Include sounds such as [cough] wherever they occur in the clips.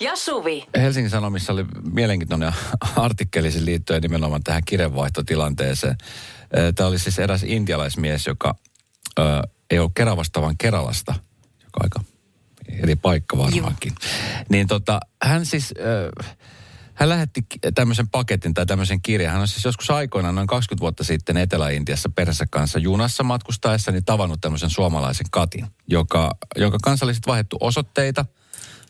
ja Suvi. Helsingin Sanomissa oli mielenkiintoinen [laughs] artikkeli sen liittyen nimenomaan tähän kirjanvaihtotilanteeseen. Tämä oli siis eräs intialaismies, joka ö, ei ollut Keravasta, vaan Keralasta, joka aika eri paikka varmaankin. Niin tota, hän siis... Ö, hän lähetti tämmöisen paketin tai tämmöisen kirjan. Hän on siis joskus aikoinaan, noin 20 vuotta sitten Etelä-Intiassa perheensä kanssa junassa matkustaessa, niin tavannut tämmöisen suomalaisen katin, joka, jonka kanssa oli sitten vaihdettu osoitteita.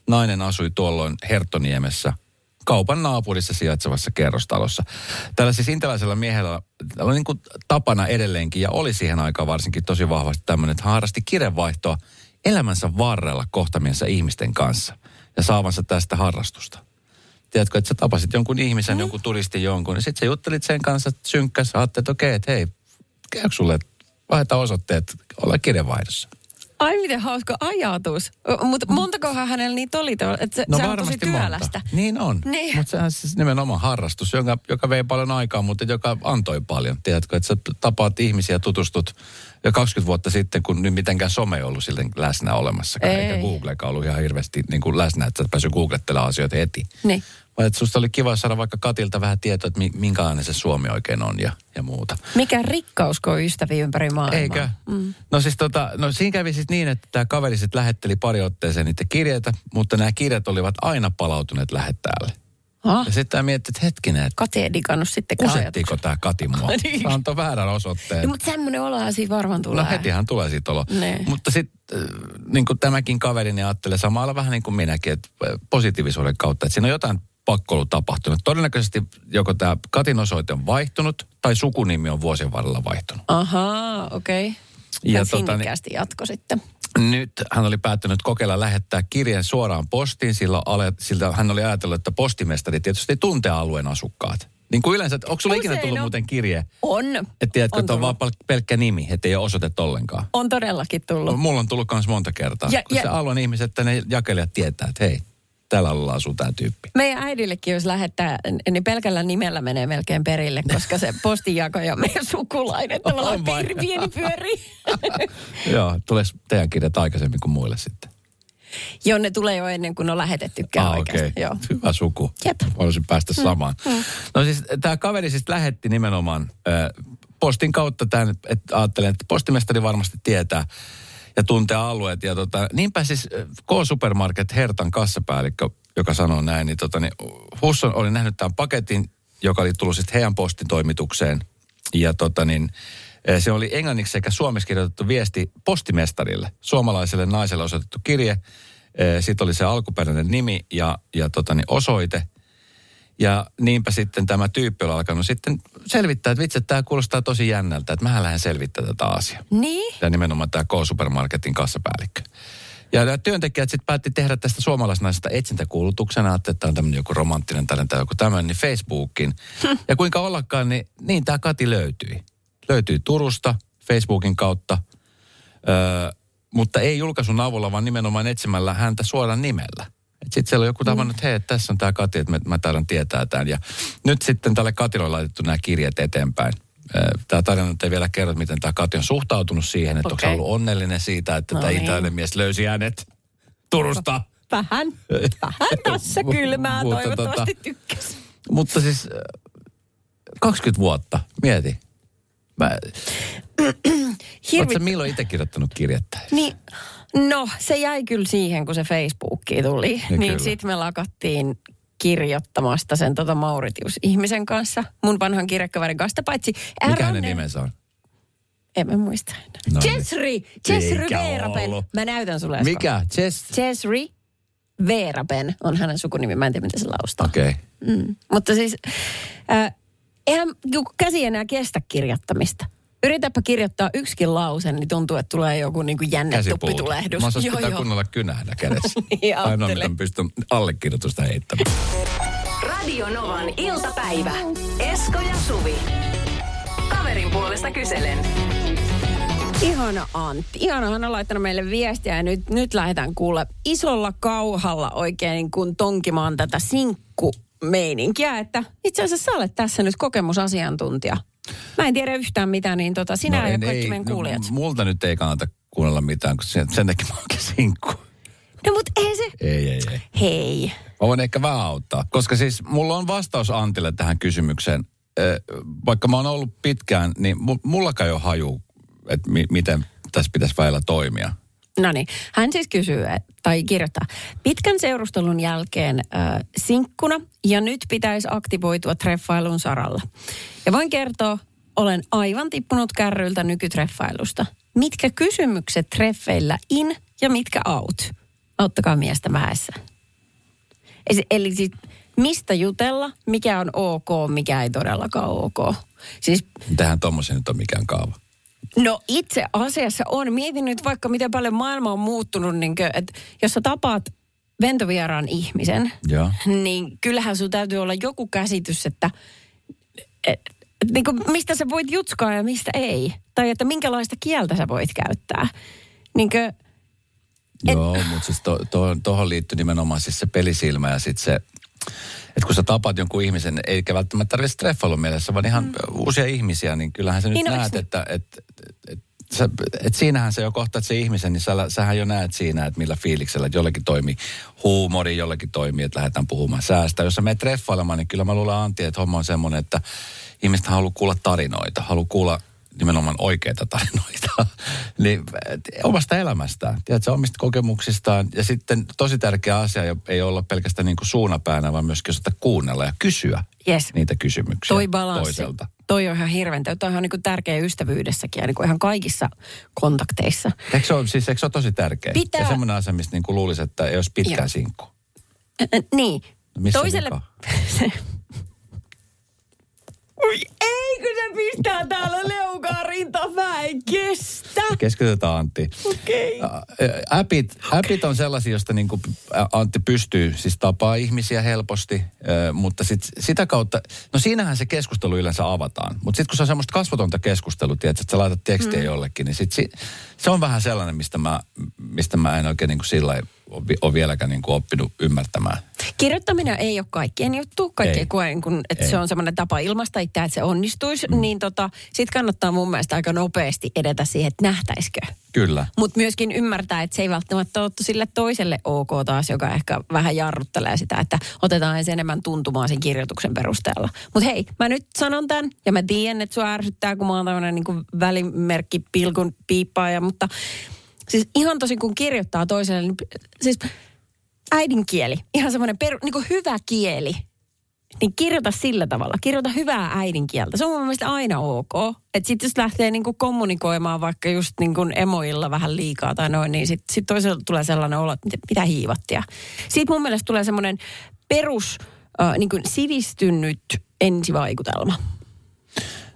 Nainen asui tuolloin Herttoniemessä kaupan naapurissa sijaitsevassa kerrostalossa. Tällä siis intialaisella miehellä oli niin kuin tapana edelleenkin ja oli siihen aikaan varsinkin tosi vahvasti tämmöinen, että harrasti kirjanvaihtoa elämänsä varrella kohtamiensa ihmisten kanssa ja saavansa tästä harrastusta tiedätkö, että sä tapasit jonkun ihmisen, mm. jonkun turistin jonkun, ja sitten sä juttelit sen kanssa synkkäs, ajattelit, että okei, että hei, käykö sulle, vaihtaa osoitteet, olla kirjanvaihdossa. Ai miten hauska ajatus. Mutta montakohan hänellä niitä oli, että se, No se on tosi työlästä. monta. Niin on. Niin. Mutta sehän on siis nimenomaan harrastus, joka, joka vei paljon aikaa, mutta joka antoi paljon. Tiedätkö, että sä tapaat ihmisiä, tutustut jo 20 vuotta sitten, kun nyt mitenkään some ei ollut silleen läsnä olemassa. Ei. Eikä Googlekaan ollut ihan hirveästi niin kuin läsnä, että sä et päässyt googlettelemaan asioita heti. Niin. Vai että susta oli kiva saada vaikka Katilta vähän tietoa, että mi- minkälainen se Suomi oikein on ja, ja muuta. Mikä rikkaus, kun ystäviä ympäri maailmaa. Eikö? Mm. No siis tota, no siinä kävi siis niin, että tämä kaveri sitten lähetteli pari otteeseen niitä kirjeitä, mutta nämä kirjat olivat aina palautuneet lähettäjälle. Ah, Ja sitten mietti, että hetkinen, että Kati ei digannut sitten kusettiiko tämä Kati mua? [laughs] Niin. Se antoi väärän osoitteen. No, mutta semmoinen olohan siinä varmaan tulee. No hetihän tulee siitä olo. Ne. Mutta sitten äh, niin kuin tämäkin kaveri niin ajattelee samalla vähän niin kuin minäkin, että äh, positiivisuuden kautta, että siinä on jotain pakko ollut tapahtunut. Todennäköisesti joko tämä Katin osoite on vaihtunut tai sukunimi on vuosien varrella vaihtunut. Ahaa, okei. Okay. Ja Ja tota, niin- jatko sitten. Nyt hän oli päättänyt kokeilla lähettää kirjeen suoraan postiin, sillä, ale, sillä hän oli ajatellut, että postimestari tietysti tuntee alueen asukkaat. Niin kuin yleensä, onko sulla ikinä tullut on. muuten kirje, On. että tiedätkö, On että on vaan pel- pelkkä nimi, että ei ole osoitetta ollenkaan. On todellakin tullut. Mulla on tullut myös monta kertaa. Ja- Ja, kun ja- se alueen ihmiset, että ne jakelijat tietää, että hei, tällä alueella asuu tämä tyyppi. Meidän äidillekin, jos lähettää, niin pelkällä nimellä menee melkein perille, koska se postinjakaja meidän sukulainen. Tavallaan pieni, pieni pyöri. [laughs] Joo, tulee teidän kirjat aikaisemmin kuin muille sitten. Joo, ne tulee jo ennen kuin on lähetettykään Ah, oikeasti. okei. Joo. Hyvä suku. Jep. Haluaisin päästä samaan. No siis tämä kaveri siis lähetti nimenomaan äh, postin kautta tämän, että ajattelen, että postimestari varmasti tietää ja tuntee alueet. Ja tota, niinpä siis äh, K-Supermarket Hertan kassapäällikkö, joka sanoo näin, niin, tota, niin Husson oli nähnyt tämän paketin, joka oli tullut sitten heidän postin toimitukseen. Ja tota niin, äh, se oli englanniksi sekä suomeksi kirjoitettu viesti postimestarille, suomalaiselle naiselle osoitettu kirje. Sitten oli se alkuperäinen nimi ja, ja tota niin, osoite. Ja niinpä sitten tämä tyyppi oli alkanut sitten selvittää, että vitsi, tämä kuulostaa tosi jännältä, että mähän lähden selvittämään tätä asiaa. Niin? Ja nimenomaan tämä K-Supermarketin kassapäällikkö. Ja nämä työntekijät sitten päätti tehdä tästä suomalaisnaisesta etsintäkuulutuksena, että tämä on tämmöinen joku romanttinen tällainen tai joku tämmöinen, niin Facebookin. ja kuinka ollakaan, niin, niin tämä Kati löytyi. Löytyi Turusta Facebookin kautta, öö, mutta ei julkaisun avulla, vaan nimenomaan etsimällä häntä suoraan nimellä. Sitten siellä on joku tavannut, että hei, tässä on tämä Kati, että mä, mä taidan tietää tämän. Ja nyt sitten tälle Katille on laitettu nämä kirjat eteenpäin. Tämä tarina nyt ei vielä kerro, miten tämä Kati on suhtautunut siihen, että okay. onko ollut onnellinen siitä, että No tämä niin. itäinen mies löysi hänet Turusta. Vähän, vähän tässä [laughs] kylmää. Mutta Toivottavasti tota- tykkäs. Mutta siis äh, 20 vuotta, mieti. Mä, [clears throat] Hirvi... Oletko milloin itse kirjoittanut kirjettä? Niin, no se jäi kyllä siihen, kun se Facebookki tuli. Niin niin sitten me lakattiin kirjoittamasta sen tota Mauritius-ihmisen kanssa, mun vanhan kirjekaverin kanssa, paitsi... Mikä Ää, hänen nimensä on? En mä muista enää. No niin. Jessri! Jessri Eikä Veerapen. Mä näytän sulle. Esko. Mikä? Chess? Jessri Veerapen on hänen sukunimi. Mä en tiedä, miten se laustaa. Okei. Okay. Mm. Mutta siis, äh, eihän käsi enää kestä kirjoittamista. Yritäpä kirjoittaa yksikin lause, niin tuntuu, että tulee joku niin kuin jänne tuppitulehdus. Mä osaisin pitää kunnolla kynähdä kädessä. [laughs] Niin Ainoa, mitä pystyn allekirjoitusta heittämään. Radio Novan iltapäivä. Esko ja Suvi. Kaverin puolesta kyselen. Ihana Antti. Ihana hän on laittanut meille viestiä ja nyt, nyt lähdetään kuulla isolla kauhalla oikein niin kuin tonkimaan tätä sinkkumeininkiä, että itse asiassa sä olet tässä nyt kokemusasiantuntija. Mä en tiedä yhtään mitään, niin tota, sinä no, ja kaikki ei, meidän kuulijat. No, multa nyt ei kannata kuunnella mitään, kun sen, sen takia mä oonkin sinkku. No mutta ei se... Ei, ei, ei. Hei. Mä voin ehkä vähän auttaa. Koska siis mulla on vastaus Antille tähän kysymykseen. Vaikka mä oon ollut pitkään, niin mullakaan ei ole haju, että mi- miten tässä pitäisi väillä toimia. No niin, hän siis kysyy tai kirjoittaa. Pitkän seurustelun jälkeen äh, sinkkuna ja nyt pitäisi aktivoitua treffailun saralla. Ja voin kertoa, olen aivan tippunut kärryiltä nykytreffailusta. Mitkä kysymykset treffeillä in ja mitkä out? Auttakaa miestä vähässä. Eli siis mistä jutella, mikä on ok, mikä ei todellakaan ok. Siis, Tähän tuommoisen nyt on mikään kaava. No itse asiassa on. Mietin nyt vaikka miten paljon maailma on muuttunut, niin kuin, että jos sä tapaat ventovieraan ihmisen, ja. niin kyllähän sun täytyy olla joku käsitys, että et, et, niin kuin, mistä sä voit jutskaa ja mistä ei. Tai että minkälaista kieltä sä voit käyttää. Niin kuin, Joo, mutta siis tuohon to, to, liittyy nimenomaan siis se pelisilmä ja sitten se, että kun sä tapaat jonkun ihmisen, eikä välttämättä tarvitse treffailun mielessä, vaan ihan mm. uusia ihmisiä, niin kyllähän sä nyt niin näet, että, että, että, että sä, et siinähän se jo kohtaat se ihmisen, niin sä, sähän jo näet siinä, että millä fiiliksellä, että jollekin toimii huumori, jollekin toimii, että lähdetään puhumaan säästä. Jos sä menet treffailemaan, niin kyllä mä luulen Antti, että homma on semmoinen, että ihmiset haluaa kuulla tarinoita, haluaa kuulla nimenomaan oikeita tarinoita, [laughs] niin omasta elämästään, tiedätkö, omista kokemuksistaan. Ja sitten tosi tärkeä asia ei olla pelkästään niin kuin suunapäänä, vaan myöskin osata kuunnella ja kysyä yes. niitä kysymyksiä Toi balanssi. toiselta. Toi on ihan hirveän, toi on niin kuin tärkeä ystävyydessäkin ja niin kuin ihan kaikissa kontakteissa. Eikö se ole, siis, eikö se ole tosi tärkeä? Pitää... Ja semmoinen asia, mistä niin kuin luulisi, että ei olisi pitkään sinkku. Niin. No missä Toiselle... [laughs] Ui ei, kun se pistää täällä leukaa rinta. Mä en kestä. Keskitytään Antti. Okei. Okay. Appit, okay. appit on sellaisia, joista niin kuin Antti pystyy siis tapaa ihmisiä helposti, mutta sit, sitä kautta, no siinähän se keskustelu yleensä avataan. Mutta sitten kun se on semmoista kasvotonta keskustelua, tiedät, että sä laitat tekstiä mm. jollekin, niin sit, se on vähän sellainen, mistä mä, mistä mä en oikein niin kuin sillä ole vieläkään niin kuin oppinut ymmärtämään. Kirjoittaminen ei ole kaikkien juttu. Kaikki ei. koe, kun, että ei. se on semmoinen tapa ilmaista itseä, että se onnistuisi. Mm. Niin tota, sit kannattaa mun mielestä aika nopeasti edetä siihen, että nähtäisikö. Kyllä. Mutta myöskin ymmärtää, että se ei välttämättä ole sille toiselle ok taas, joka ehkä vähän jarruttelee sitä, että otetaan ensin enemmän tuntumaan sen kirjoituksen perusteella. Mutta hei, mä nyt sanon tämän ja mä tiedän, että sua ärsyttää, kun mä oon tämmöinen niin välimerkki pilkun piippaaja, mutta Siis ihan tosi kun kirjoittaa toiselle, niin siis äidinkieli, ihan semmoinen peru, niin kuin hyvä kieli, niin kirjoita sillä tavalla. Kirjoita hyvää äidinkieltä. Se on mun mielestä aina ok. Että sitten jos lähtee niinku kommunikoimaan vaikka just niinku emoilla vähän liikaa tai noin, niin sitten sit toisella tulee sellainen olo, että mitä hiivattia. Sitten mun mielestä tulee semmoinen perus äh, niinku sivistynyt ensivaikutelma.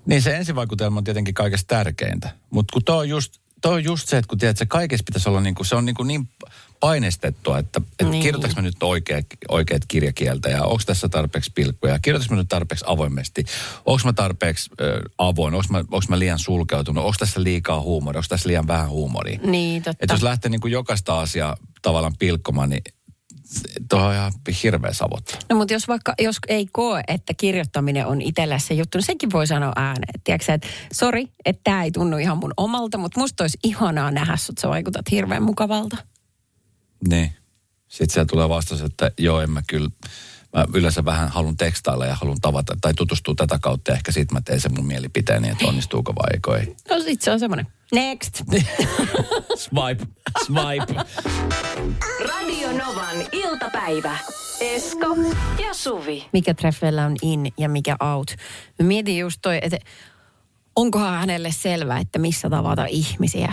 Niin se ensivaikutelma on tietenkin kaikesta tärkeintä. Mutta kun tuo on just toi on just se, että kun tiedät, että kaikessa pitäisi olla niin kuin, se on niin, kuin niin painestettua, että, että niin. kirjoitaks mä nyt oikeat, oikeat kirjakieltä ja onko tässä tarpeeksi pilkkuja, kirjoitaks mä nyt tarpeeksi avoimesti, onko mä tarpeeksi äh, avoin, onko mä, mä liian sulkeutunut, onko tässä liikaa huumoria, onko tässä liian vähän huumoria. Niin, totta. Että jos lähtee niin kuin jokaista asiaa tavallaan pilkkomaan, niin Tuo on ihan hirveä savotta. No mutta jos vaikka, jos ei koe, että kirjoittaminen on itsellä se juttu, niin senkin voi sanoa ääneen. Tiedätkö että sori, että tämä ei tunnu ihan mun omalta, mutta musta olisi ihanaa nähdä sut, sä vaikutat hirveän mukavalta. Niin. Sitten siellä tulee vastaus, että joo, en mä kyllä, mä yleensä vähän haluan tekstailla ja haluan tavata tai tutustua tätä kautta ja ehkä sitten mä teen sen mun mielipiteeni, että onnistuuko vai ei. No sit se on semmoinen. Next. [laughs] swipe, swipe. Radio Novan iltapäivä. Esko ja Suvi. Mikä treffeillä on in ja mikä out. Mä mietin just toi, että onkohan hänelle selvä, että missä tavata ihmisiä.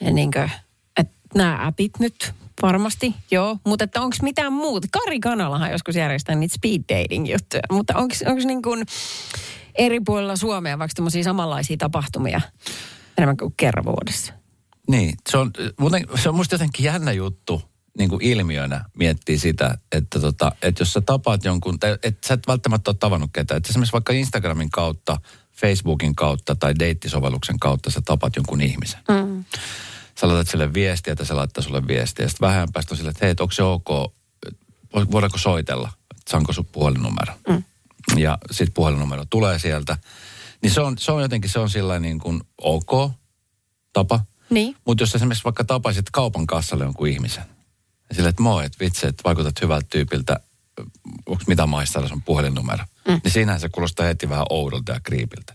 Ja niin kuin, että nämä appit nyt varmasti, joo. Mutta että onko mitään muuta? Kari Kanalahan joskus järjestää niitä speed dating juttuja. Mutta onko niin kuin eri puolilla Suomea vaikka tämmöisiä samanlaisia tapahtumia enemmän kuin kerran vuodessa? Niin, se on, muuten, se on musta jotenkin jännä juttu, niin kuin ilmiönä miettii sitä, että, tota, että jos sä tapaat jonkun, tai että sä et välttämättä ole tavannut ketään. Että esimerkiksi vaikka Instagramin kautta, Facebookin kautta tai deittisovelluksen kautta sä tapat jonkun ihmisen. Mm. Sä laitat sille viestiä, että se laittaa sulle viestiä. Ja sitten vähän päästä sille, että hei, onko se ok, voidaanko soitella, että saanko sun puhelinnumero. Mm. Ja sitten puhelinnumero tulee sieltä. Niin se on, se on jotenkin, se on sillä niin kuin ok tapa. Niin. Mutta jos esimerkiksi vaikka tapaisit kaupan kassalle jonkun ihmisen, ja sille, että moi, että vitsi, että vaikutat hyvältä tyypiltä, onko mitä maistella sun puhelinnumero, mm. niin siinähän se kuulostaa heti vähän oudolta ja kriipiltä.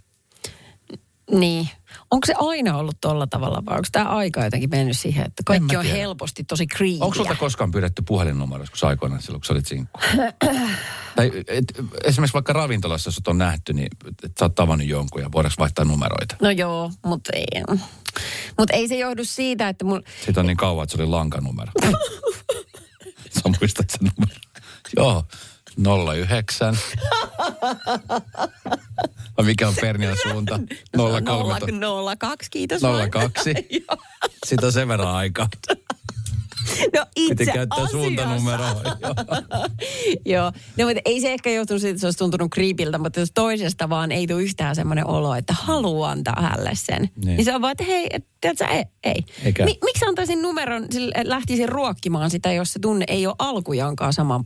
Niin. Onko se aina ollut tolla tavalla vai onko tämä aika jotenkin mennyt siihen, että kaikki on helposti tosi creepyä? Onko sulta koskaan pyydetty puhelinnumero joskus aikoinaan silloin, kun sä olit sinkku? [clears throat] tai et, esimerkiksi vaikka ravintolassa, jos on nähty, niin et sä oot tavannut jonkun ja voidaanko vaihtaa numeroita? No joo, mutta ei. Mut ei se johdu siitä, että mun... Siitä on niin kauan, että se oli lankanumero. [laughs] Sä muistat sen numero? Joo, 09. [laughs] Vai mikä on Pernian suunta? 03. 02, kiitos vain. 02. [laughs] Joo. Siitä on sen verran aikaa. No itse Piti käyttää asiassa. suuntanumeroa. Joo. [laughs] No, mutta ei se ehkä johtunut siitä, että se olisi tuntunut kriipiltä, mutta jos toisesta vaan ei tule yhtään semmoinen olo, että haluaa antaa hänelle sen. Niin, Niin. se on vaan, että hei, et, tiedätkö, ei. ei. Eikä. Mi- miksi antaisin numeron, lähtisin ruokkimaan sitä, jos se tunne ei ole alkujaankaan sama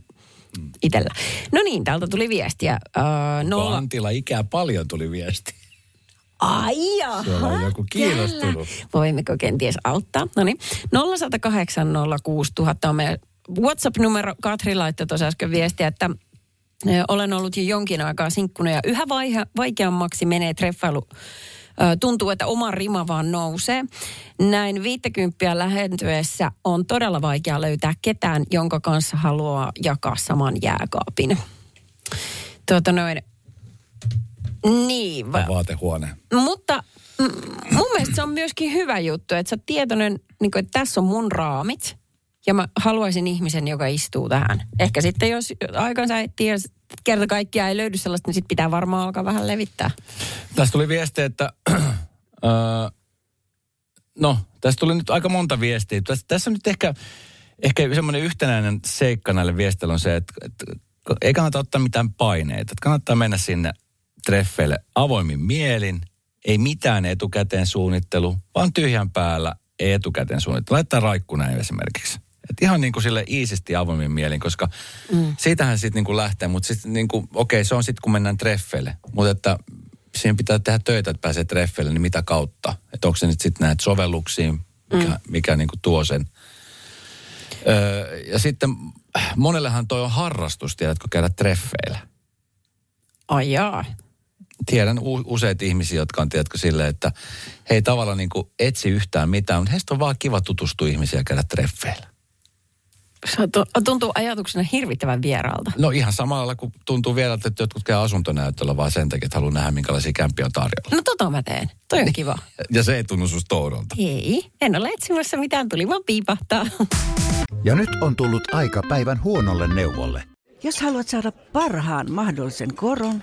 itsellä. No niin, täältä tuli viestiä. Öö, nolla... Antila ikää paljon tuli viesti. Ai jaha, Siellä on joku kiinnostunut. Voimmeko kenties auttaa? No niin, 0108 06000 on meidän WhatsApp-numero. Katri laittoi tuossa äsken viestiä, että olen ollut jo jonkin aikaa sinkkuna ja yhä vaihe, vaikeammaksi menee treffailu. Tuntuu, että oma rima vaan nousee. Näin 50 lähentyessä on todella vaikea löytää ketään, jonka kanssa haluaa jakaa saman jääkaapin. Tuota noin, niin, va- Vaatehuone. mutta mm, mun mielestä se on myöskin hyvä juttu, että sä oot tietoinen, niin kuin, että tässä on mun raamit. Ja mä haluaisin ihmisen, joka istuu tähän. Ehkä sitten jos aikansa etsii kerta kaikkiaan ei löydy sellaista, niin sitten pitää varmaan alkaa vähän levittää. Tästä tuli viesti, että... [clears throat] öö, no, tästä tuli nyt aika monta viestiä. Tässä, tässä on nyt ehkä, ehkä semmoinen yhtenäinen seikka näille viesteille on se, että, että ei kannata ottaa mitään paineita. Että kannattaa mennä sinne treffeille avoimin mielin, ei mitään etukäteen suunnittelu, vaan tyhjän päällä ei etukäteen suunnittelu. Laittaa raikku näin esimerkiksi. Et ihan niin kuin sille iisisti avoimin mielin, koska mm. siitähän sitten niin kuin lähtee, mutta sitten niin kuin, okei, se on sitten kun mennään treffeille. Mutta että siihen pitää tehdä töitä, että pääsee treffeille, niin mitä kautta? Että onko se nyt sitten näitä sovelluksia, mikä, mm. mikä niin kuin tuo sen. Öö, ja sitten monellehan toi on harrastus, tiedätkö, käydä treffeillä Ai jaa. tiedän u- useita ihmisiä, jotka on, tiedätkö, silleen, että he ei tavallaan niin kuin etsi yhtään mitään, mutta heistä on vaan kiva tutustua ihmisiä käydä treffeillä. Se on tu- tuntuu ajatuksena hirvittävän vieraalta. No ihan samalla kuin tuntuu vielä, että jotkut käy asuntonäyttöllä vaan sen takia, että haluaa nähdä, minkälaisia kämpiä on tarjolla. No tota mä teen. Toi on kiva. [laughs] Ja se ei tunnu susta oudolta. Ei, en ole etsimässä mitään, tuli vaan piipahtaa. [laughs] Ja nyt on tullut aika päivän huonolle neuvolle. Jos haluat saada parhaan mahdollisen koron,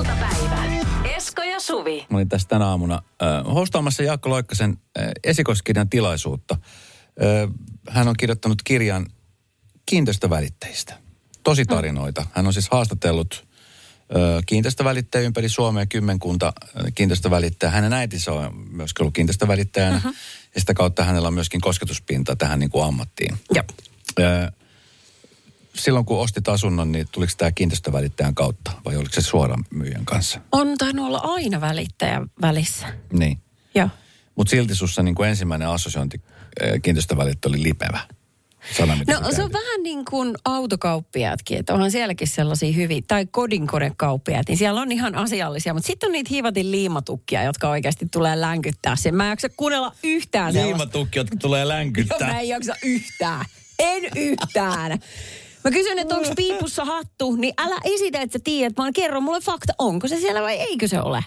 iltapäivä. Esko ja Suvi. Mä olin tässä tänä aamuna äh, hostaamassa Jaakko Loikkasen äh, esikoiskirjan tilaisuutta. Äh, hän on kirjoittanut kirjan kiinteistövälittäjistä. Tositarinoita. Hän on siis haastatellut äh, kiinteistövälittäjä ympäri Suomea, kymmenkunta äh, kiinteistövälittäjää. Hänen äitinsä on myöskin ollut kiinteistövälittäjänä. Uh-huh. Ja sitä kautta hänellä on myöskin kosketuspinta tähän niin kuin ammattiin. Joo. Äh, silloin kun ostit asunnon, niin tuliko tämä kiinteistövälittäjän kautta vai oliko se suoraan myyjän kanssa? On tainnut olla aina välittäjä välissä. Niin. Joo. Mutta silti sussa niin kuin ensimmäinen assosiointi äh, kiinteistövälittäjä oli lipevä. sana, No sä se on vähän niin kuin autokauppiaatkin, että onhan sielläkin sellaisia hyviä, tai kodinkonekauppiaat, niin siellä on ihan asiallisia, mutta sitten on niitä hiivatin liimatukkia, jotka oikeasti tulee länkyttää sen. Mä en jaksa kuunnella yhtään sellaista. Liimatukki, jotka tulee [laughs] Joo, länkyttää. mä en jaksa yhtään. En yhtään. Mä kysyn, että onko piipussa hattu, niin älä esitä, että sä tiedät, vaan kerro mulle fakta, onko se siellä vai eikö se ole.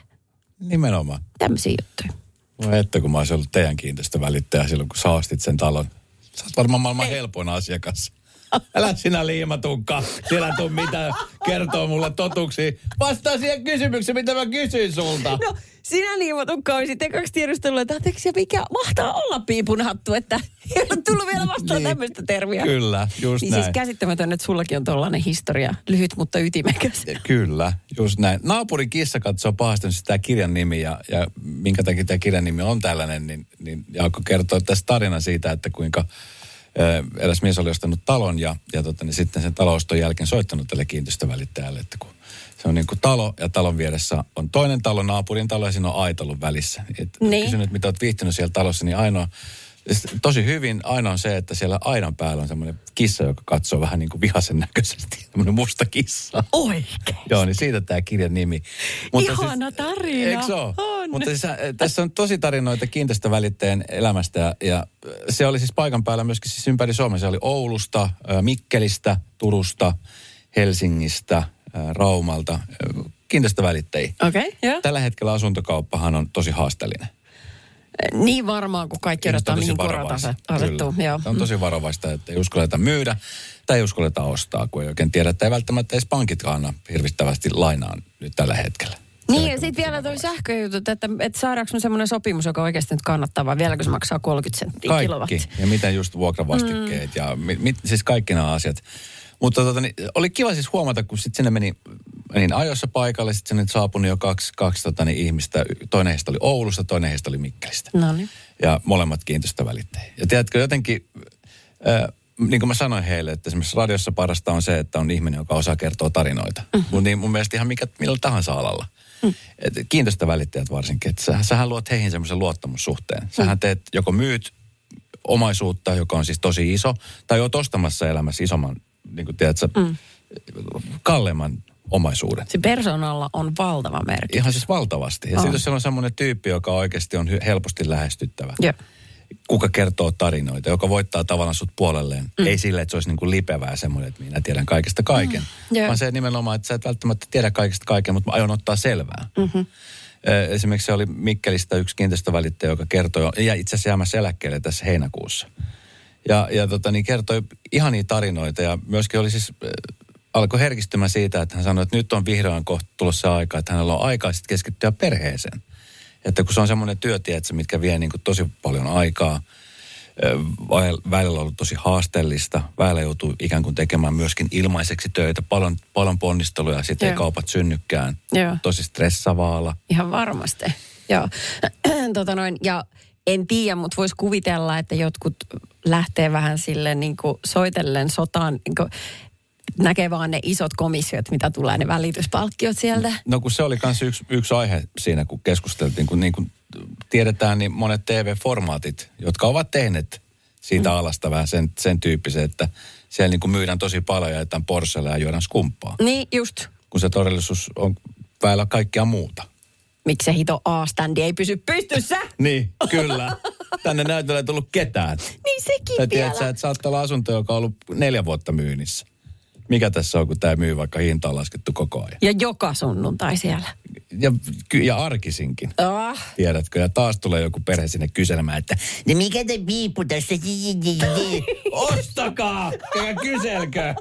Nimenomaan. Tämmöisiä juttuja. Voi että kun mä olisin ollut teidän kiinteistövälittäjä silloin, kun sä ostit sen talon. Sä oot varmaan maailman helpoin asiakas. Älä sinä liimatukka. Siellä tuu mitä kertoo mulle totuuksia. Vastaa siihen kysymykseen, mitä mä kysyin sulta. No, sinä liimatukka olisit ekaksi tiedustellut, että anteeksi, mikä mahtaa olla piipun hattu, että ei ole tullut vielä vastaan Niin. tämmöistä termiä. Kyllä, just Niin näin. siis käsittämätön, että sullakin on tollainen historia. Lyhyt, mutta ytimekäs. Kyllä, just näin. Naapurin kissa katsoo pahasti nyt tämä kirjan nimi ja, ja minkä takia tämä kirjan nimi on tällainen, niin, niin Jaakko kertoo tässä tarinan siitä, että kuinka eräs mies oli ostanut talon ja, ja tota, niin sitten sen taloston jälkeen soittanut tälle kiinteistövälittäjälle, että kun se on niin kuin talo ja talon vieressä on toinen talo, naapurin talo ja siinä on aita ollut välissä. Et Niin. Kysyn, että mitä olet viihtynyt siellä talossa, niin ainoa, siis tosi hyvin aina on se, että siellä aidan päällä on semmoinen kissa, joka katsoo vähän niin kuin vihasen näköisesti. Semmoinen musta kissa. Oikein. Joo, niin siitä tämä kirjan nimi. Ihana tarina. Eikö se ole? On. Mutta siis, äh, tässä on tosi tarinoita kiinteistövälittäjän elämästä ja, ja äh, se oli siis paikan päällä myöskin siis ympäri Suomea. Se oli Oulusta, äh, Mikkelistä, Turusta, Helsingistä, Raumalta, kiinteistövälittäjiä. Okei, okay, joo. Tällä hetkellä asuntokauppahan on tosi haasteellinen. Niin varmaan, kun kaikki odottaa, mihin korot asettuu. Joo. On tosi varovaista, että ei uskalleta myydä tai ei uskalleta ostaa, kun ei oikein tiedä, että ei välttämättä edes pankitkaan anna hirvittävästi lainaan nyt tällä hetkellä. Niin, ja sitten vielä toi sähköjutut, että, että saadaanko me semmoinen sopimus, joka oikeasti nyt kannattaa, vai vieläkö se maksaa 30 senttiä Kaikki. kilowatti? Ja miten just vuokravastikkeet mm. ja mi, mi, siis kaikki nämä asiat. Mutta tota, niin, oli kiva siis huomata, kun sitten sinne meni menin ajoissa paikalle, sitten sinne saapui jo kaksi, kaksi tota, niin, ihmistä. Toinen heistä oli Oulusta, toinen heistä oli Mikkelistä. No niin. Ja molemmat kiinteistövälittäjiä. Ja tiedätkö, jotenkin, äh, niin kuin mä sanoin heille, että esimerkiksi radiossa parasta on se, että on ihminen, joka osaa kertoa tarinoita. Mm-hmm. Mutta niin mun mielestä ihan mikä, millä tahansa alalla. Mm. Et kiinteistövälittäjät varsinkin, että sä, sähän luot heihin semmoisen luottamussuhteen. Sähän teet, joko myyt omaisuutta, joka on siis tosi iso, tai oot ostamassa elämässä isomman, niin kuin tiedät sä, mm. kalleimman omaisuuden. Se persoonalla on valtava merkitys. Ihan siis valtavasti. Ja On. sitten jos siellä on semmoinen tyyppi, joka oikeasti on helposti lähestyttävä. Joo. Kuka kertoo tarinoita, joka voittaa tavallaan sut puolelleen. Mm. Ei sille, että se olisi niin kuin lipevää semmoinen, että minä tiedän kaikesta kaiken. Mm. Joo. Vaan se nimenomaan, että sä et välttämättä tiedä kaikesta kaiken, mutta mä aion ottaa selvää. Mm-hmm. Esimerkiksi se oli Mikkelistä yksi kiinteistövälittäjä, joka kertoi, ja itse asiassa jäämässä eläkkeelle tässä heinäkuussa. Ja, ja tota, niin kertoi ihania tarinoita ja myöskin oli siis, äh, alkoi herkistymään siitä, että hän sanoi, että nyt on vihdoin kohta tulossa aika, että hänellä on aikaa sitten keskittyä perheeseen. Että kun se on semmoinen työ, tiedätkö, mitkä vie niin kuin tosi paljon aikaa, välillä on ollut tosi haasteellista, välillä joutuu ikään kuin tekemään myöskin ilmaiseksi töitä, paljon, paljon ponnisteluja, sitten ei kaupat synnykään, Joo. tosi stressavaalla. Ihan varmasti. Joo. [clears throat] tota noin, ja en tiedä, mutta voisi kuvitella, että jotkut lähtee vähän sille niin kuin soitellen sotaan, niin kuin, näkee vaan ne isot komissiot, mitä tulee, ne välityspalkkiot sieltä. No kun se oli myös yksi, yksi aihe siinä, kun keskusteltiin, kun niin kuin tiedetään, niin monet TV-formaatit, jotka ovat tehneet siitä mm. alasta vähän sen, sen tyyppisen, että siellä niin kuin myydään tosi paljon ja jätetään Porschella ja juodaan skumppaa. Niin just, Kun se todellisuus on väillä kaikkea muuta. Miksi se hito A-standi ei pysy pystyssä. Niin, kyllä. Tänne näytölle ei tullut ketään. Niin sekin vielä. tiedät sä, että saattaa olla asunto, joka on ollut neljä vuotta myynnissä. Mikä tässä on, kun tämä myy, vaikka hinta on laskettu koko ajan. Ja joka sunnuntai siellä. Ja, ja arkisinkin. Ah, Tiedätkö, ja taas tulee joku perhe sinne kyselemään, että no mikä te piippu tässä? Ostakaa, ja kyselkö.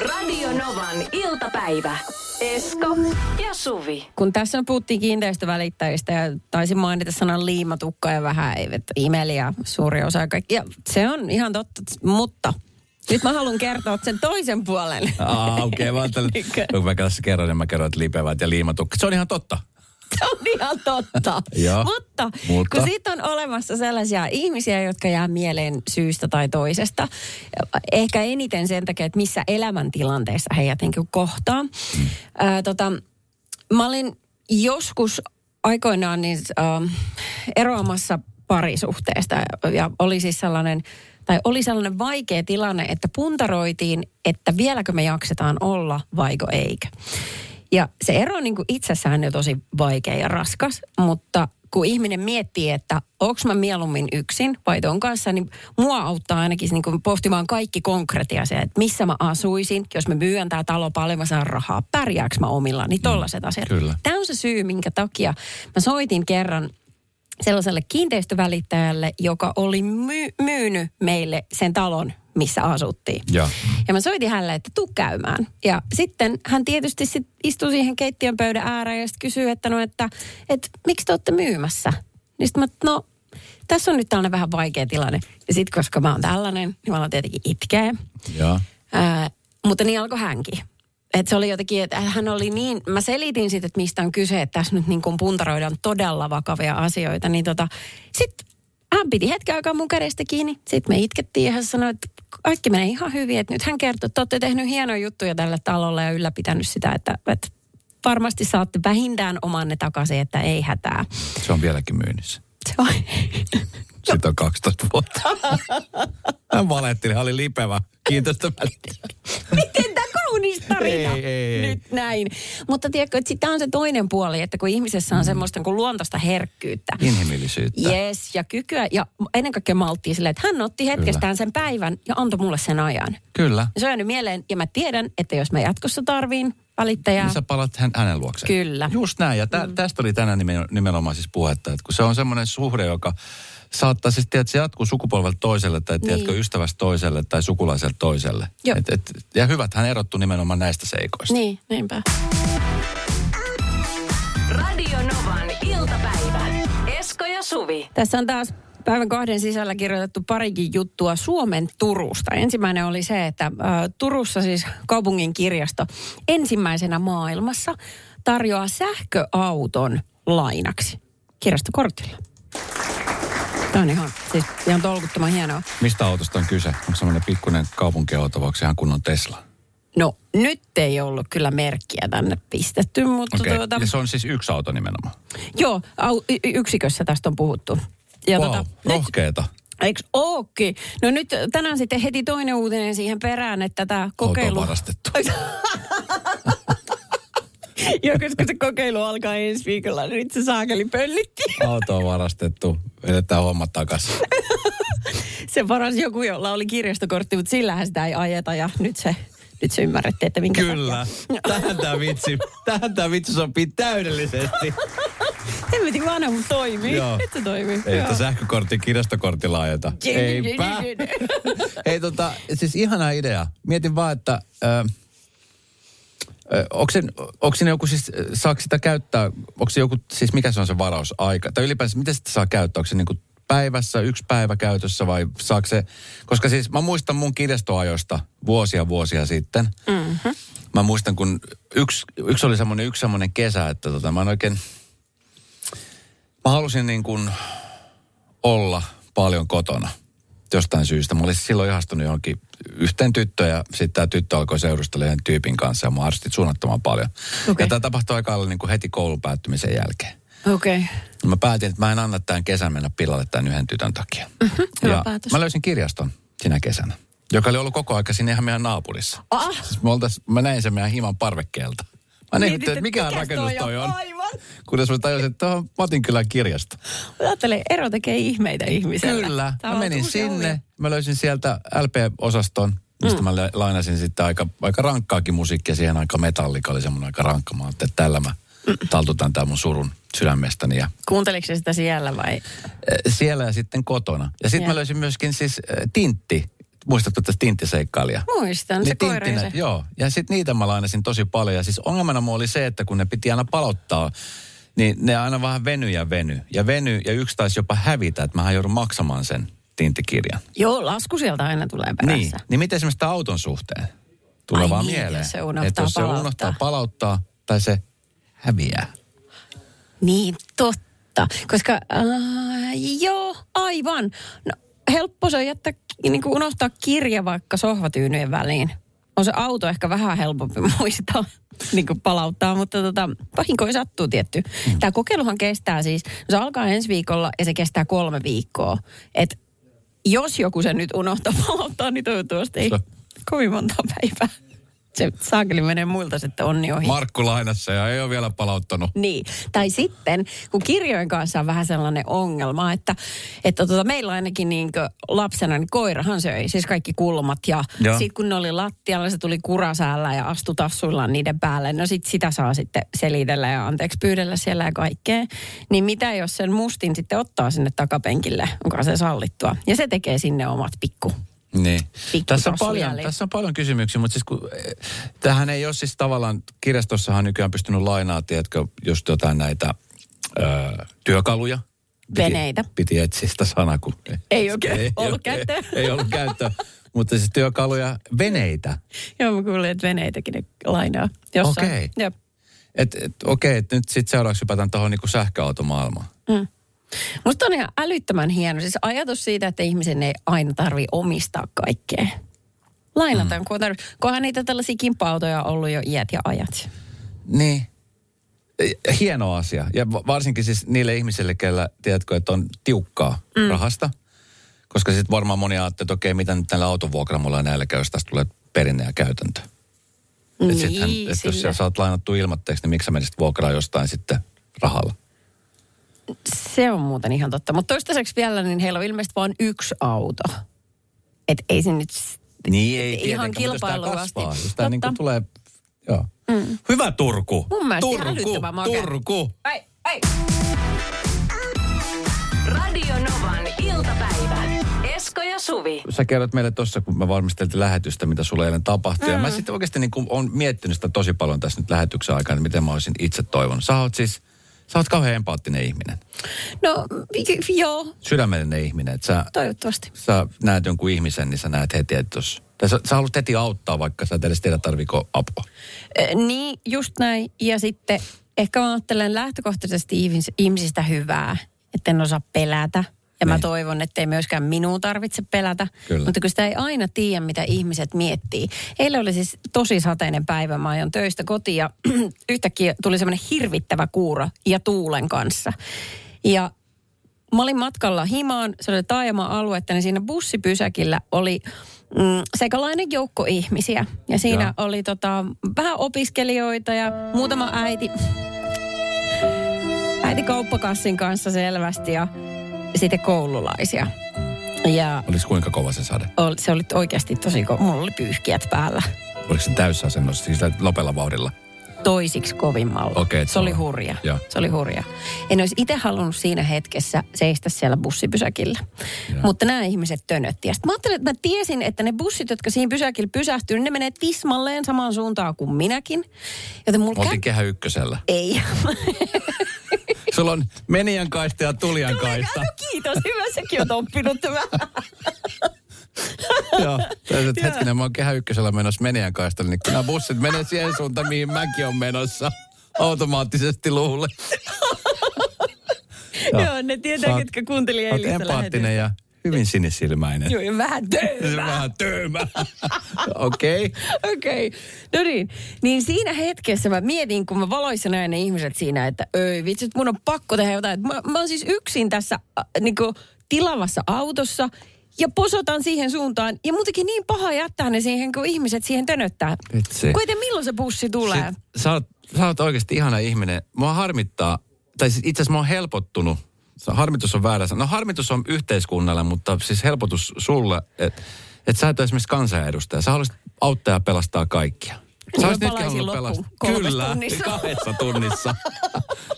Radio Novan iltapäivä. Esko ja Suvi. kun tässä on puhuttiin kiinteistövälittäjistä ja taisin mainita sanan liimatukka ja vähän eivät imeli ja suuri osa ja kaikki. Ja se on ihan totta, mutta nyt mä haluan kertoa sen toisen puolen. Aa, okei, okay, mä ajattelin, kun mä tässä kerron, niin mä kerron, että lipevät ja liimatukka. Se on ihan totta. Se on ihan totta. Joo, mutta, mutta? kun siitä on olemassa sellaisia ihmisiä, jotka jää mieleen syystä tai toisesta. Ehkä eniten sen takia, että missä elämäntilanteessa heidät niin kuin kohtaa. Mm. Ää, tota, mä olin joskus aikoinaan niin, äh, eroamassa parisuhteesta ja oli siis sellainen tai oli sellainen vaikea tilanne, että puntaroitiin, että vieläkö me jaksetaan olla vaiko eikö. Ja se ero on niin kuin itsessään jo tosi vaikea ja raskas, mutta kun ihminen miettii, että onko mä mieluummin yksin vai ton kanssa, niin mua auttaa ainakin niin kuin pohtimaan kaikki konkretia se, että missä mä asuisin, jos mä myyn tää talo paljon, mä saan rahaa, pärjääkö mä omilla, niin tollaset asiat. kyllä. Tämä on se syy, minkä takia mä soitin kerran sellaiselle kiinteistövälittäjälle, joka oli my- myynyt meille sen talon, missä asuttiin. Joo. Ja mä soitin hänelle, että tuu käymään. Ja sitten hän tietysti sit istui siihen keittiön pöydän ääreen ja sitten kysyi, että no, että, että miksi te olette myymässä? Niin sitten mä, no, tässä on nyt tällainen vähän vaikea tilanne. Ja sitten koska mä oon tällainen, niin mä aloin tietenkin itkeä. Joo. Ää, mutta niin alkoi hänkin. Että se oli jotenkin, että hän oli niin, mä selitin sitten, että mistä on kyse, että tässä nyt niin kuin puntaroidaan todella vakavia asioita. Niin tota, sitten hän piti hetken aikaa mun kädestä kiinni. Sitten me itkettiin ja hän sanoi, että kaikki menee ihan hyvin. Että nyt hän kertoi, että olette tehnyt hienoja juttuja tälle talolle ja ylläpitänyt sitä, että, että varmasti saatte vähintään omanne takaisin, että ei hätää. Se on vieläkin myynnissä. Se on, Siitä on 12 vuotta. Hän valehteli, hän oli lipevä kiinteistövälittäjä. Miten tämä kaunis tarina? Ei, ei. Nyt näin. Mutta tiedätkö, että tämä on se toinen puoli, että kun ihmisessä on semmoista niin kuin luontoista herkkyyttä. Inhimillisyyttä. Yes, ja kykyä, ja ennen kaikkea malttia silleen, että hän otti hetkestään sen päivän ja antoi mulle sen ajan. Kyllä. Ja se on jäänyt mieleen, ja mä tiedän, että jos mä jatkossa tarviin välittäjää, Niin sä palat hän, hänen luokseen. Kyllä. Just näin. Ja tä, mm. tästä oli tänään nimen, nimenomaan siis puhetta, että kun se on semmoinen suhde, joka saattaa siis, tiedät, se jatkuu sukupolvelta toiselle, tai Niin. tiedätkö, ystävästä toiselle, tai sukulaiselta toiselle. Joo. Et, et, ja hyvät hän erottu nimenomaan näistä seikoista. niin, niinpä. Radio Novan iltapäivä. Esko ja Suvi. Tässä on taas päivän kahden sisällä kirjoitettu parikin juttua Suomen Turusta. Ensimmäinen oli se, että ä, Turussa siis kaupungin kirjasto ensimmäisenä maailmassa tarjoaa sähköauton lainaksi kirjastokortilla. Tämä on ihan, siis ihan tolkuttoman hienoa. Mistä autosta on kyse? Onko semmoinen pikkuinen kaupunkiauto, vai ihan kunnon Tesla? No nyt ei ollut kyllä merkkiä tänne pistetty, mutta Okei. tuota, Ja se on siis yksi auto nimenomaan. joo, au, y- yksikössä tästä on puhuttu. Ja wow, nyt- rohkeeta. Eikö ookin? No nyt tänään sitten heti toinen uutinen siihen perään, että tämä kokeilu... Auto on varastettu. [laughs] [laughs] Joo, koska se kokeilu alkaa ensi viikolla, niin nyt se saakeli pöllitti. [laughs] Auto on varastettu. Vedetään hommat takaisin. [laughs] Se paras joku, jolla oli kirjastokortti, mutta sillähän sitä ei ajeta ja nyt se, nyt se ymmärrettiin, että minkä Kyllä. Tähän tämä vitsi, tähän tämä vitsi sopii täydellisesti. Hemmetin vanha, mutta toimii. Joo. Nyt se toimii. Ei sitä sähkökortti kirjastokortilla ajeta. Eipä. Ei tota, siis ihana idea. Mietin vaan, että... Ö, Onko, se, onko joku siis, saako sitä käyttää, onko se joku, siis mikä se on se varausaika? Tai ylipäänsä, miten sitä saa käyttää? Onko se niin kuin päivässä, yksi päivä käytössä vai saako se, koska siis mä muistan mun kirjastoajoista vuosia vuosia sitten. Mm-hmm. Mä muistan, kun yksi, yksi oli semmoinen, yksi semmoinen kesä, että tota, mä en oikein, mä halusin niin kuin olla paljon kotona jostain syystä. Mä olisin silloin ihastunut johonkin yhteen tyttöön ja sitten tämä tyttö alkoi seurustella yhden tyypin kanssa ja mä arvostin suunnattoman paljon. Okei. Ja tämä tapahtui aika niin kuin heti koulun päättymisen jälkeen. Okei. Okay. Mä päätin, että mä en anna tämän kesän mennä pilalle tämän yhden tytön takia. hyvä ja päätös. mä löysin kirjaston sinä kesänä, joka oli ollut koko aika siinä ihan meidän naapurissa. Ah! Siis me oltais, mä näin sen meidän himan parvekkeelta. Mä näin, Mietit, että mikä mikäs rakennus toi on. Aivan. Kunnes mä tajusin, että tuo on Matinkylän kirjasto. Ajattelen, ero tekee ihmeitä ihmiselle. Kyllä. Tää Mä menin sinne. ovia. Mä löysin sieltä LP-osaston, mistä mm. mä la- lainasin sitten aika, aika rankkaakin musiikkia. Siihen aika metallika oli semmoinen aika rankka. Mä ajattelin, että tällä mä taltutan tämän mun surun sydämestäni. Ja Kuunteliko sitä siellä vai? äh, siellä ja sitten kotona. Ja sitten mä löysin myöskin siis äh, Tintti. Muistatko tästä Tintti-seikkailija? Muistan, se koireen se. Joo, ja sitten niitä mä lainasin tosi paljon. Ja siis ongelmana mulla oli se, että kun ne piti aina palauttaa, niin ne aina vähän veny ja veny. Ja veny, ja yksi taisi jopa hävitä, että mä joudun maksamaan sen tinttikirjan. Joo, lasku sieltä aina tulee Niin, perässä. niin miten esimerkiksi tämän auton suhteen? Tulee Ai vaan niin, mieleen. se unohtaa että jos se palauttaa. unohtaa palauttaa tai se häviää. Niin, totta. Koska, äh, joo, aivan. No, helppo se on jättää, niin kuin unohtaa kirja vaikka sohvatyynyjen väliin. On se auto ehkä vähän helpompi [laughs] muistaa, niin kuin palauttaa, mutta tota, vahinkoja sattuu tietty. Mm. Tämä kokeiluhan kestää siis, se alkaa ensi viikolla ja se kestää kolme viikkoa. Et jos joku sen nyt unohtaa [laughs] palauttaa, niin toivottavasti ei kovin monta päivää. Se saakeli menee muilta sitten onni ohi. Markku lainassa ja ei ole vielä palauttanut. Niin. Tai sitten, kun kirjojen kanssa on vähän sellainen ongelma, että, että tota, meillä ainakin niin lapsena, niin koirahan söi siis kaikki kulmat. Ja sitten kun ne oli lattialla, se tuli kurasäällä ja astui tassuillaan niiden päälle. No sit sitä saa sitten selitellä ja anteeksi pyydellä siellä ja kaikkea. Niin mitä jos sen mustin sitten ottaa sinne takapenkille, onko se sallittua? Ja se tekee sinne omat pikku. Niin. Tässä on, paljon, tässä on paljon kysymyksiä, mutta siis kun, eh, tähän ei ole siis tavallaan, kirjastossahan nykyään pystynyt lainaa, tiedätkö, just jotain näitä ö, työkaluja. Piti- Veneitä. Piti etsiä sitä sanaa, kun... Ei oikein ollut käyttöä. Ei, ei ollut käyttöä. Mutta siis työkaluja, veneitä. Joo, mä kuulin, että veneitäkin ne lainaa jossain. Okei. Joo. Et, et, okei, et nyt sitten seuraavaksi hypätään tuohon niinku sähköautomaailmaan. Musta on ihan älyttömän hieno. Siis ajatus siitä, että ihmisen ei aina tarvi omistaa kaikkea. Lainataan, mm. kun tarvi, kunhan niitä tällaisia kimppa-autoja on ollut jo iät ja ajat. Niin. Hieno asia. Ja va- varsinkin siis niille ihmisille, kellä, tiedätkö, että on tiukkaa mm. rahasta. Koska sitten varmaan moni ajattelee, että okei, mitä nyt tällä autovuokramulla näillä käy, jos tästä tulee perinne ja käytäntö. Niin, että sittenhän, että jos sä saat lainattu ilmatteeksi, niin miksi sä menisit vuokraa jostain sitten rahalla? Se on muuten ihan totta. Mutta toistaiseksi vielä, niin heillä on ilmeisesti vain yksi auto. Et ei se nyt... Niin ei Ihan kilpailuun kasvaa, asti. jos tää niin tulee, joo. Mm. Hyvä Turku. Mun mielestä Turku. Turku. Ei, ei. Radio Novan iltapäivä. Esko ja Suvi. sä kerrot meille tuossa, kun me valmisteltiin lähetystä, mitä sulle eilen tapahtui. Mm. Ja mä sitten oikeasti niin kuin on miettinyt sitä tosi paljon tässä nyt lähetyksen aikana, miten mä olisin itse toivonut. Sä oot siis, sä oot kauhean empaattinen ihminen. No, joo, Sydämellinen ihminen. Että sä, toivottavasti. sä näet jonkun ihmisen, niin sä näet heti, että jos... Tai sä, sä haluat heti auttaa, vaikka sä et edes tiedä, tarviiko apua. Ö, Niin, just näin. Ja sitten ehkä mä ajattelen lähtökohtaisesti ihmis- ihmisistä hyvää, että en osaa pelätä. Ja mä Niin. toivon, että ei myöskään minun tarvitse pelätä. Kyllä. Mutta kun sitä ei aina tiedä, mitä ihmiset miettii. Eilen oli siis tosi sateinen päivä. Mä ajoin töistä kotiin ja [clears throat] yhtäkkiä tuli semmoinen hirvittävä kuuro ja tuulen kanssa. Ja mä olin matkalla himaan, se oli taajama-aluetta, niin siinä bussipysäkillä oli mm, sekalainen joukko ihmisiä. Ja siinä Joo. oli tota, vähän opiskelijoita ja muutama äiti, äiti kauppakassin kanssa selvästi ja sitten koululaisia. Ja Olis kuinka kova se sade? ol- se oli oikeasti tosi, ko- mulla oli pyyhkiät päällä Oliko se täysasennossa, siis nopealla vauhdilla? toisiksi kovimmalla. Et se oli on- hurja. Joo. Se oli hurja. En olisi itse halunnut siinä hetkessä seistä siellä bussipysäkillä. Joo. Mutta nämä ihmiset tönötti. Ja mä ajattelin, että mä tiesin, että ne bussit, jotka siinä pysäkillä pysähtyy, niin ne menee tismalleen samaan suuntaan kuin minäkin. Joten mulla Oltiin kä- kehä ykkösellä. Ei. [laughs] Sulla on meniän kaista ja tulijan kaista. Kiitos, hyvä sekin on oppinut tämä. [laughs] Joo. Täytyy, hetkinen, mä oon kehä ykkösellä menossa meniän kaistalle, niin nämä bussit menee siihen suuntaan, mihin mäkin on menossa. Automaattisesti luulen. [laughs] Joo, ne tietää, ketkä kuunteli Olet eilistä empaattinen ja hyvin sinisilmäinen. Joo, ja vähän Se töymää. [laughs] Vähän töymä. [laughs] Okei. Okei, okay. no niin. Niin siinä hetkessä mä mietin, kun mä valoissa näin ne ihmiset siinä, että öi vitsi, mun on pakko tehdä jotain. Mä, mä oon siis yksin tässä äh, niinku, tilavassa autossa ja posotan siihen suuntaan. Ja muutenkin niin paha jättää ne siihen, kun ihmiset siihen tönöttää. Vitsi. Tiedä, milloin se bussi tulee. Sit, sä, oot, sä oot oikeasti ihana ihminen. Mua harmittaa, tai siis itse asiassa mä oon helpottunut. Harmitus on väärä. No harmitus on yhteiskunnalle, mutta siis helpotus sulle, että et sä et ole esimerkiksi kansanedustaja. Sä haluaisit auttaa ja pelastaa kaikkia. Sä olisit nytkin halunnut pelastaa. Kyllä, tunnissa. kahdessa tunnissa.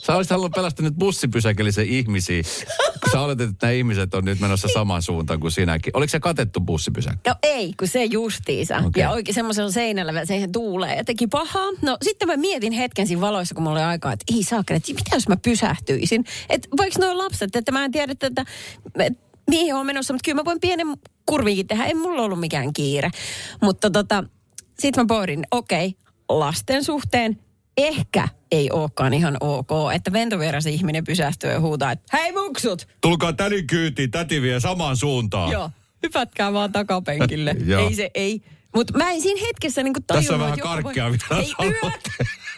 sä olisit halunnut pelastaa nyt bussipysäkillisen ihmisiä, kun sä oletit, että nämä ihmiset on nyt menossa samaan suuntaan kuin sinäkin. Oliko se katettu bussipysäkki? No ei, kun se justiisa. Okay. Ja oikein semmoisella seinällä siihen tuulee ja teki pahaa. No sitten mä mietin hetken siinä valoissa, kun mulla oli aikaa, että ei saakka, että mitä jos mä pysähtyisin? Että vaikka nuo lapset, että mä en tiedä, että, että mihin on menossa, mutta kyllä mä voin pienen kurviinkin tehdä. Ei mulla ollut mikään kiire. Mutta tota, sitten mä pohdin, okei, lasten suhteen ehkä ei olekaan ihan ok, että ventovieras ihminen pysähtyy ja huutaa, että hei muksut, Tulkaa tädin kyytiin, täti vie samaan suuntaan. Joo, hypätkää vaan takapenkille. [laughs] Ei se, ei. Mutta mä en siinä hetkessä niinku tajunnut, Tässä on vähän karkkia voi... vielä Ei.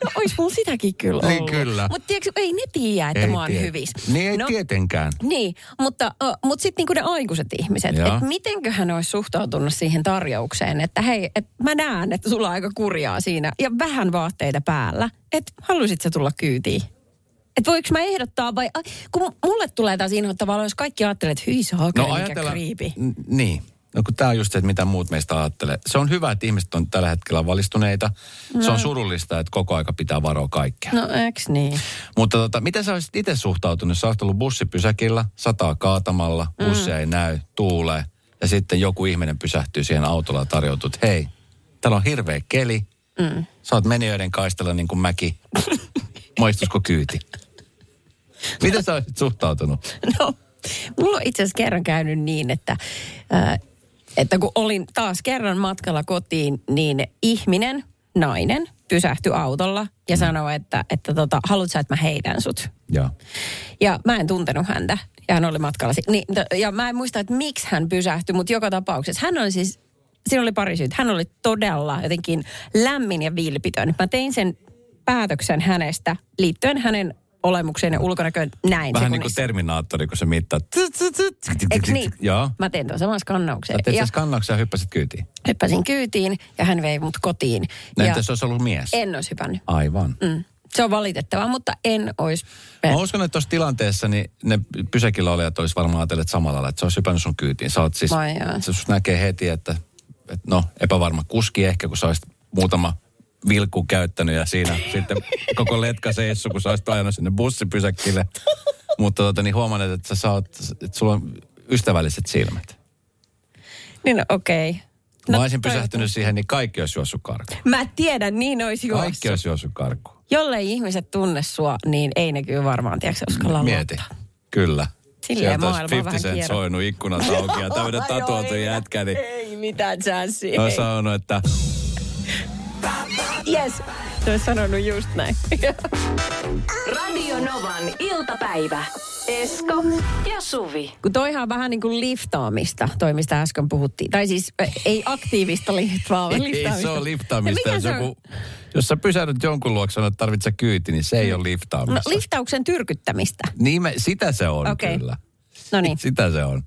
No ois mulla sitäkin kyllä Niin ollut. kyllä. Mutta tiedätkö, ei ne tiedä, että Ei mä oon tiedä. hyvis. Niin ei no, tietenkään. Niin, mutta, uh, mutta sitten niinku ne aikuiset ihmiset, että mitenköhän olisi suhtautunut siihen tarjoukseen, että hei, että mä näen, että sulla on aika kurjaa siinä ja vähän vaatteita päällä, että haluaisit sä tulla kyytiin? Että voiko mä ehdottaa vai, ai, kun mulle tulee taas inhottavaa, jos kaikki ajattelee, että hyi saakeli, No mikä ajatella, kriipi. N- niin. No kun tämä on just se, että mitä muut meistä ajattelee. Se on hyvä, että ihmiset on tällä hetkellä valistuneita. Se on surullista, että koko aika pitää varoa kaikkea. No eks niin? Mutta tota, miten sä olisit itse suhtautunut, sä olisit ollut bussipysäkillä, sataa kaatamalla, bussia mm. ei näy, tuulee, ja sitten joku ihminen pysähtyy siihen autolla ja tarjoutuu, että hei, täällä on hirveä keli, mm. sä oot menijöiden kaistella niin kuin mäki, [laughs] maistusko kyyti? Miten sä olisit suhtautunut? No, mulla on itse asiassa kerran käynyt niin, että, äh, että kun olin taas kerran matkalla kotiin, niin ihminen, nainen, pysähtyi autolla ja sanoi, että, että tota, haluatko sä, että mä heitän sut? Joo. Ja mä en tuntenut häntä. Ja hän oli matkalla. Niin, ja mä en muista, että miksi hän pysähtyi, mutta joka tapauksessa hän oli siis, siinä oli pari syytä. Hän oli todella jotenkin lämmin ja vilpitön. Mä tein sen päätöksen hänestä liittyen hänen olemukseen ja ulkonäköön näin Vähän niin kuin. Terminaattori, kun se mittaa. Eikö niin? Joo. Mä tein tuon saman skannauksen. Sä teet ja sen skannauksen ja hyppäsit kyytiin. hyppäsin kyytiin ja hän vei mut kotiin. No ja entäs se olisi ollut mies? en olisi hypännyt. Aivan. Mm. Se on valitettavaa, mutta en olisi... Mä uskon, että tuossa tilanteessa niin ne pysäkillä olijat olisi varmaan ajatelleet samalla lailla, että se olisi hypännyt sun kyytiin. Sä oot siis, se näkee heti, että, että no epävarma kuski ehkä, kun sä olisit muutama vilkku käyttänyt ja siinä [laughs] sitten koko letka seissu, kun sä olisit ajanut sinne bussipysäkille. Mutta tota, niin huomannut, että sä saat, että sulla on ystävälliset silmät. Niin no, okei. Okay. Mä olisin pysähtynyt siihen, niin kaikki olisi juossut karkuun. Mä tiedän, niin olisi juossut. Kaikki olisi juossut karkuun. Jollei ihmiset tunne sua, niin ei ne kyllä varmaan, tiedätkö, uskalla Mieti. luottaa. Kyllä. Silleen Sieltä olisi maailma 50 vähän Cent kierro. soinut ikkunat auki ja tämmöinen [laughs] tatuoitu ei, jätkä, niin Ei mitään chanssiä. olisi sanonut, että Yes, se olisi sanonut just näin. [laughs] Radio Novan iltapäivä. Esko ja Suvi. Kun toihan on vähän niin kuin liftaamista, toi mistä äsken puhuttiin. Tai siis ei aktiivista liftaa, vaan ei liftaamista. se ole liftaamista. Jos, on? joku, jos sä pysähdyt jonkun luokse sanot, että tarvitset kyyti, niin se ei ole No liftaamista. liftauksen tyrkyttämistä. niin me, sitä se on Okei. kyllä. No niin. Sitä se on.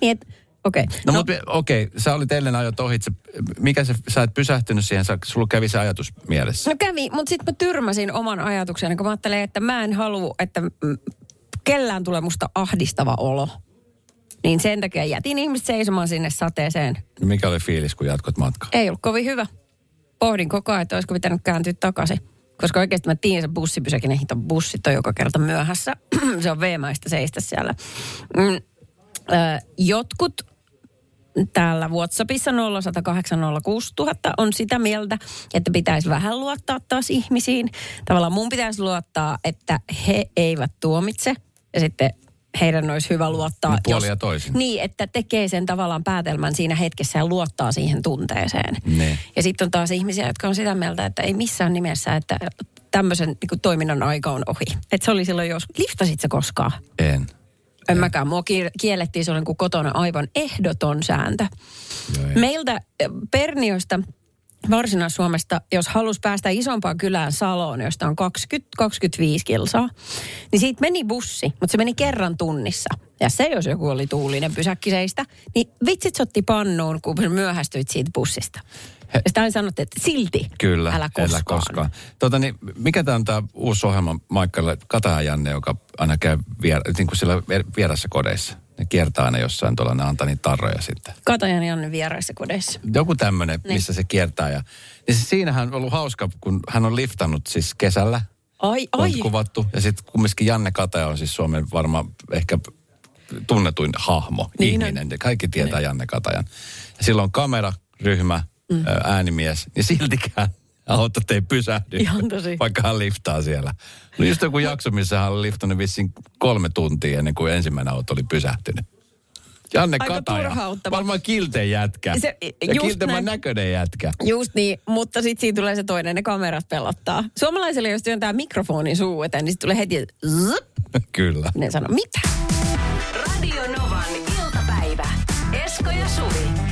niin et, okei. No, no mutta okei, sä olit eilen ajot ohitse. Mikä se, sä et pysähtynyt siihen, sä, sulla kävi se ajatus mielessä. No kävi, mutta sitten mä tyrmäsin oman ajatuksen, kun mä ajattelin, että mä en halua, että kellään tulee musta ahdistava olo. Niin sen takia jätin ihmiset seisomaan sinne sateeseen. Mikä oli fiilis, kun jatkot matkaa? Ei ollut kovin hyvä. Pohdin koko ajan, että olisiko pitänyt kääntyä takaisin. Koska oikeasti mä tiedän, se bussipysäkin, ne hito bussit on joka kerta myöhässä. [clears throat] se on veemäistä seistä siellä. Mm, jotkut täällä WhatsAppissa 0806000 on sitä mieltä, että pitäisi vähän luottaa taas ihmisiin. Tavallaan mun pitäisi luottaa, että he eivät tuomitse ja sitten heidän olisi hyvä luottaa. No puolin ja toisin. Niin, että tekee sen tavallaan päätelmän siinä hetkessä ja luottaa siihen tunteeseen. Niin. Ja sitten on taas ihmisiä, jotka on sitä mieltä, että ei missään nimessä, että tämmöisen niin toiminnan aika on ohi. Että se oli silloin jos, liftasit sä koskaan? En. En mäkään. Mua kiel- kiellettiin silloin kuin kotona aivan ehdoton sääntö. Joo, ei. Meiltä eh, Perniosta Varsinais-Suomesta, jos halus päästä isompaan kylään Saloon, josta on 20-25 kilsaa, niin siitä meni bussi, mutta se meni kerran tunnissa. Ja se, jos joku oli tuulinen pysäkkiseistä, niin vitsit se otti pannuun, kun myöhästyit siitä bussista. He- Ja sitä sanottiin, että silti Kyllä, älä koskaan. Älä koskaan. Tota, niin, mikä tämä on tämä uusi ohjelma Maikkalle Kataja Janne, joka aina käy vier, niin kuin siellä vier- vierassa kodeissa. Ne kiertää aina jossain tuolla, ne antaa niitä tarroja sitten. Katajan Janne vieraissa kodeissa. Joku tämmöinen, missä se kiertää. Ja, niin se, siinähän on ollut hauska, kun hän on liftannut siis kesällä. Ai, On ai. kuvattu. Ja sitten kumminkin Janne Kataja on siis Suomen varmaan ehkä tunnetuin hahmo, Niin on. ihminen. Ja kaikki tietää Janne Katajan. Ja silloin on kamera, ryhmä, mm. äänimies. Ja siltikään [laughs] autot ei pysähdy. Ihan tosi. Vaikka hän liftaa siellä. No just joku jakso, missä hän oli liftannut vissiin kolme tuntia ennen kuin ensimmäinen auto oli pysähtynyt. Janne Aika Kataja. Varmaan kilteen jätkä. Se- ja just kiltemän näköinen jätkä. Just niin, mutta sitten siinä tulee se toinen, ne kamerat pelottaa. Suomalaisille, jos työntää mikrofonin suu eteen, niin sitten tulee heti zzp, [laughs] Kyllä. ne sanoo, mitä? Radio Novan iltapäivä. Esko ja Suvi.